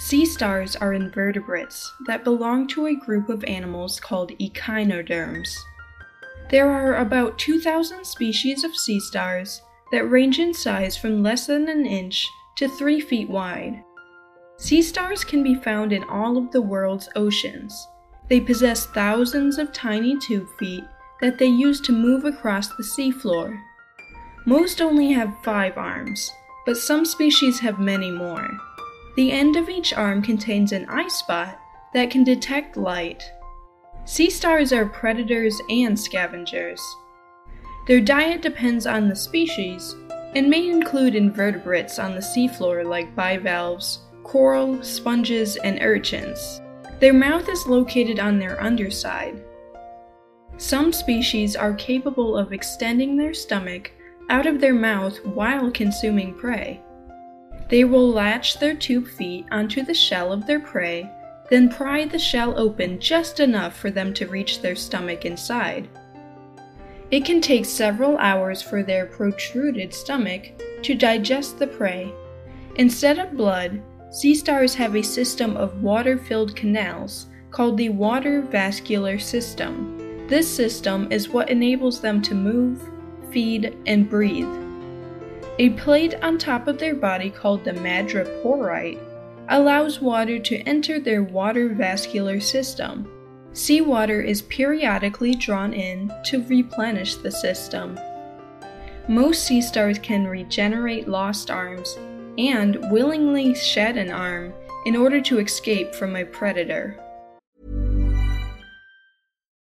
Sea stars are invertebrates that belong to a group of animals called echinoderms. There are about 2,000 species of sea stars that range in size from less than an inch to 3 feet wide. Sea stars can be found in all of the world's oceans. They possess thousands of tiny tube feet that they use to move across the seafloor. Most only have five arms, but some species have many more. The end of each arm contains an eye spot that can detect light. Sea stars are predators and scavengers. Their diet depends on the species and may include invertebrates on the seafloor like bivalves, coral, sponges, and urchins. Their mouth is located on their underside. Some species are capable of extending their stomach out of their mouth while consuming prey. They will latch their tube feet onto the shell of their prey, then pry the shell open just enough for them to reach their stomach inside. It can take several hours for their protruded stomach to digest the prey. Instead of blood, sea stars have a system of water filled canals called the water vascular system. This system is what enables them to move, feed, and breathe. A plate on top of their body called the madreporite allows water to enter their water vascular system. Seawater is periodically drawn in to replenish the system. Most sea stars can regenerate lost arms and willingly shed an arm in order to escape from a predator.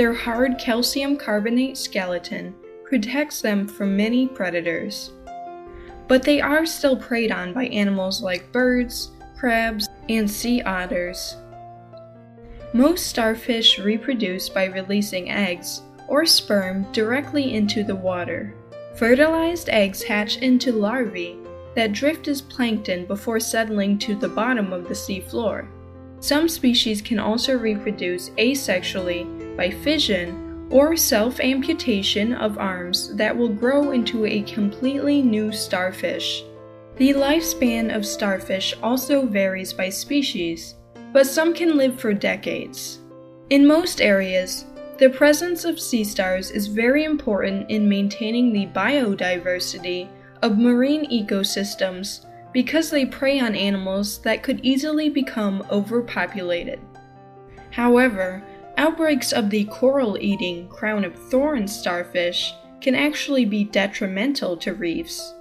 Their hard calcium carbonate skeleton protects them from many predators. But they are still preyed on by animals like birds, crabs, and sea otters. Most starfish reproduce by releasing eggs or sperm directly into the water. Fertilized eggs hatch into larvae that drift as plankton before settling to the bottom of the sea floor. Some species can also reproduce asexually by fission or self amputation of arms that will grow into a completely new starfish. The lifespan of starfish also varies by species, but some can live for decades. In most areas, the presence of sea stars is very important in maintaining the biodiversity of marine ecosystems because they prey on animals that could easily become overpopulated. However, outbreaks of the coral eating crown of thorns starfish can actually be detrimental to reefs.